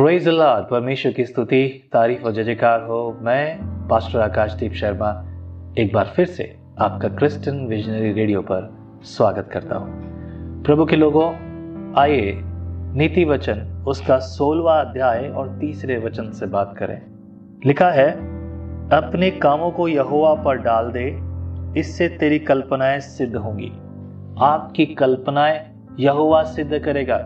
Praise Lord परमेश्वर की स्तुति, तारीफ़ और जयकार हो। मैं पास्टर आकाशदीप शर्मा, एक बार फिर से आपका क्रिस्टन विजनरी रेडियो पर स्वागत करता हूँ। प्रभु के लोगों, आइए नीति वचन, उसका सोलवा अध्याय और तीसरे वचन से बात करें। लिखा है, अपने कामों को यहोवा पर डाल दे, इससे तेरी कल्पनाएँ सिद्ध होंगी। आपकी कल्पनाएँ यहोवा सिद्ध करेगा।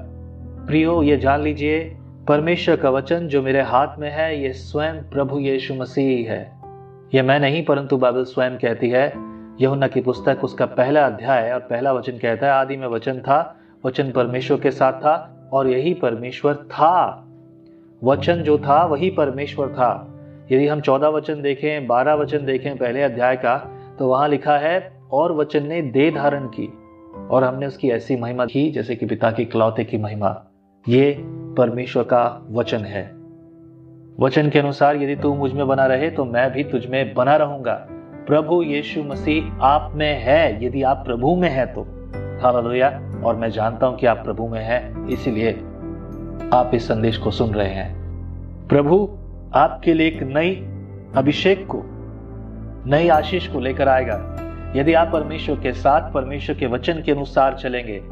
प्रियो, ये जान लीजिए परमेश्वर का वचन जो मेरे हाथ में है, ये स्वयं प्रभु यीशु मसीह है। यह मैं नहीं, परंतु बाइबल स्वयं कहती है। यहुना की पुस्तक, उसका पहला अध्याय और पहला वचन कहता है, आदि में वचन था, वचन परमेश्वर के साथ था और यही परमेश्वर था। वचन जो था, वही परमेश्वर था। यदि हम चौदह वचन देखें, बारह वचन देखें पहले अध्याय का तो वहाँ लिखा है, और वचन ने दे धारण की, और हमने उसकी ऐसी महिमा की, जैसे कि पिता की क्लौते की महिमा। ये परमेश्वर का वचन है। वचन के अनुसार यदि तू मुझमें बना रहे तो मैं भी तुझ में बना रहूँगा। प्रभु यीशु मसीह आप में है, यदि आप प्रभु में है तो। हालेलुया। और मैं जानता हूँ कि आप प्रभु में हैं, इसीलिए आप इस संदेश को सुन रहे हैं। प्रभु, आपके लिए एक नई अभिषेक को, नई आशीष को लेकर आएगा। यदि आप परमेश्वर के साथ, परमेश्वर के वचन के अनुसार चलेंगे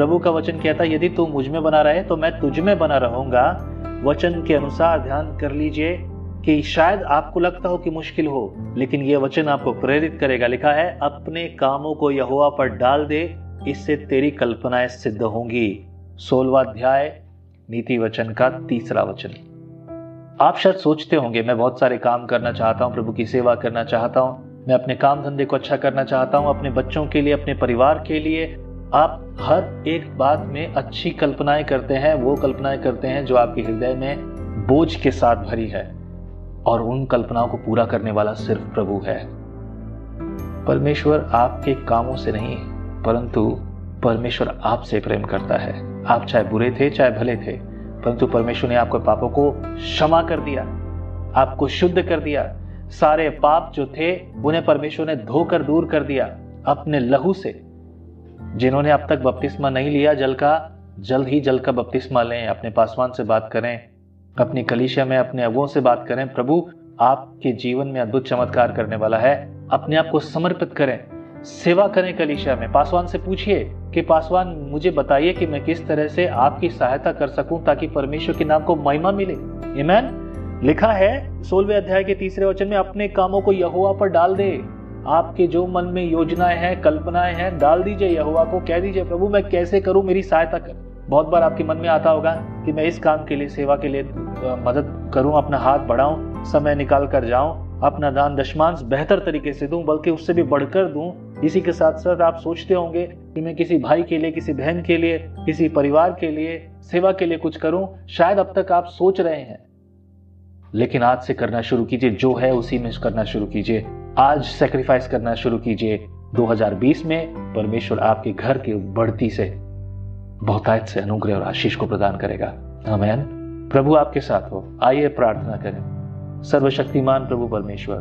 प्रभु का वचन कहता है, यदि तू मुझमें बना रहे तो मैं तुझ में बना रहूँगा। वचन के अनुसार ध्यान कर लीजिए कि शायद आपको लगता हो कि मुश्किल हो, लेकिन यह वचन आपको प्रेरित करेगा। लिखा है, अपने कामों को यहुआ पर डाल दे, इससे तेरी कल्पनाएँ सिद्ध होंगी। सोलवा अध्याय, नीति वचन का तीसरा वचन। आप शायद सोचते होंगे, मैं बहुत सारे काम करना चाहता हूँ, प्रभु की सेवा करना चाहता हूँ, मैं अपने काम धंधे को अच्छा करना चाहता हूँ, अपने बच्चों के लिए, अपने परिवार के लिए आप हर एक बात में अच्छी कल्पनाएँ करते हैं, वो कल्पनाएँ करते हैं जो आपके हृदय में बोझ के साथ भरी है और उन कल्पनाओं को पूरा करने वाला सिर्फ़ प्रभु है। परमेश्वर आपके कामों से नहीं, परंतु परमेश्वर आपसे प्रेम करता है। आप चाहे बुरे थे, चाहे भले थे, परंतु परमेश्वर ने आपके पापों को क्षमा कर दिया, आपको शुद्ध कर दिया। सारे पाप जो थे, उन्हें परमेश्वर ने धोकर दूर कर दिया, अपने लहू से। जिन्होंने अब तक बपतिस्मा नहीं लिया, जल का, जल्द ही जल का बपतिस्मा लें, अपने पासवान से बात करें, अपनी कलिशा में, अपने अगुओं से बात करें, प्रभु, आपके जीवन में अद्भुत चमत्कार करने वाला है, अपने आप को समर्पित करें, सेवा करें कलिशा में। पासवान से पूछिए कि, पासवान, मुझे बताइए कि मैं किस तरह से आपकी सहायता कर सकूँ ताकि परमेश्वर के नाम को महिमा मिले। ईमैन लिखा है सोलवे अध्याय के तीसरे वचन में, अपने कामों को यहुआ पर डाल दे। आपके जो मन में योजनाएँ हैं, कल्पनाएँ हैं, डाल दीजिए यहुआ को, कह दीजिए, प्रभु, मैं कैसे करूँ मेरी सहायता कर? बहुत बार आपके मन में आता होगा कि मैं इस काम के लिए, सेवा के लिए मदद करूँ, अपना हाथ बढ़ाऊं, समय निकाल कर जाऊँ, अपना दान दशमांश बेहतर तरीके से दूँ, बल्कि उससे भी बढ़कर दूँ। इसी के साथ साथ आप सोचते होंगे कि मैं किसी भाई के लिए, किसी बहन के लिए, किसी परिवार के लिए, सेवा के लिए कुछ करूँ। शायद अब तक आप सोच रहे हैं। लेकिन आज से करना शुरू कीजिए, जो है उसी में करना शुरू कीजिए। आज सेक्रीफाइस करना शुरू कीजिए। 2020 में परमेश्वर आपके घर की बढ़ती से, बहुतायत से अनुग्रह और आशीष को प्रदान करेगा। अमेन प्रभु आपके साथ हो। आइए प्रार्थना करें। सर्वशक्तिमान प्रभु परमेश्वर,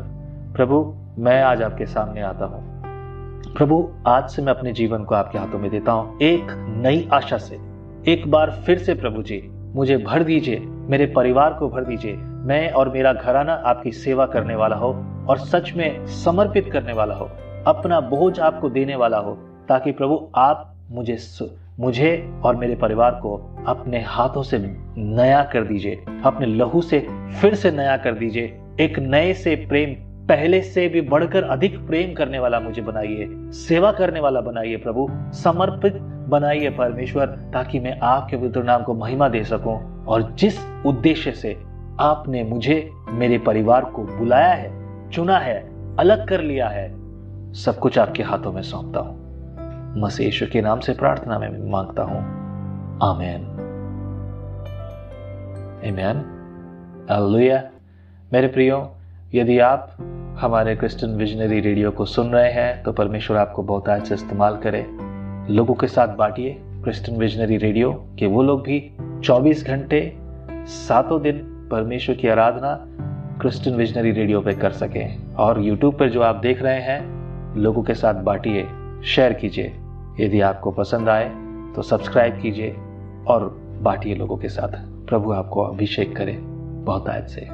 प्रभु, मैं आज आपके सामने आता हूँ। प्रभु, आज से मैं अपने जीवन को आपके हाथों में देता हूँ। एक नई आशा से। एक बार फिर से प्रभु जी, मुझे भर दीजिए। मेरे परिवार को भर दीजिए। मैं और मेरा घराना आपकी सेवा करने वाला हो। और सच में समर्पित करने वाला हो, अपना बोझ आपको देने वाला हो, ताकि प्रभु आप मुझे मुझे और मेरे परिवार को अपने हाथों से नया कर दीजिए, अपने लहू से फिर से नया कर दीजिए। एक नए से प्रेम, पहले से भी बढ़कर अधिक प्रेम करने वाला मुझे बनाइए, सेवा करने वाला बनाइए प्रभु, समर्पित बनाइए परमेश्वर, ताकि मैं आपके पवित्र नाम को महिमा दे सकूँ। और जिस उद्देश्य से आपने मुझे, मेरे परिवार को बुलाया है चुना है, अलग कर लिया है। सब कुछ आपके हाथों में सौंपता हूँ। मसीह के नाम से प्रार्थना में माँगता हूँ। आमेन। आमेन। हालेलुया। मेरे प्रियो, यदि आप हमारे क्रिश्चियन विजनरी रेडियो को सुन रहे हैं तो परमेश्वर आपको बहुत से इस्तेमाल करे। लोगों के साथ बांटिए क्रिश्चियन विजनरी रेडियो, कि वो लोग भी 24 घंटे सातों दिन परमेश्वर की आराधना क्रिश्चियन विजनरी रेडियो पे कर सकें और यूट्यूब पर जो आप देख रहे हैं, लोगों के साथ बांटिए शेयर कीजिए। यदि आपको पसंद आए तो सब्सक्राइब कीजिए और बांटिए लोगों के साथ। प्रभु आपको अभिषेक करे बहुत आयत से.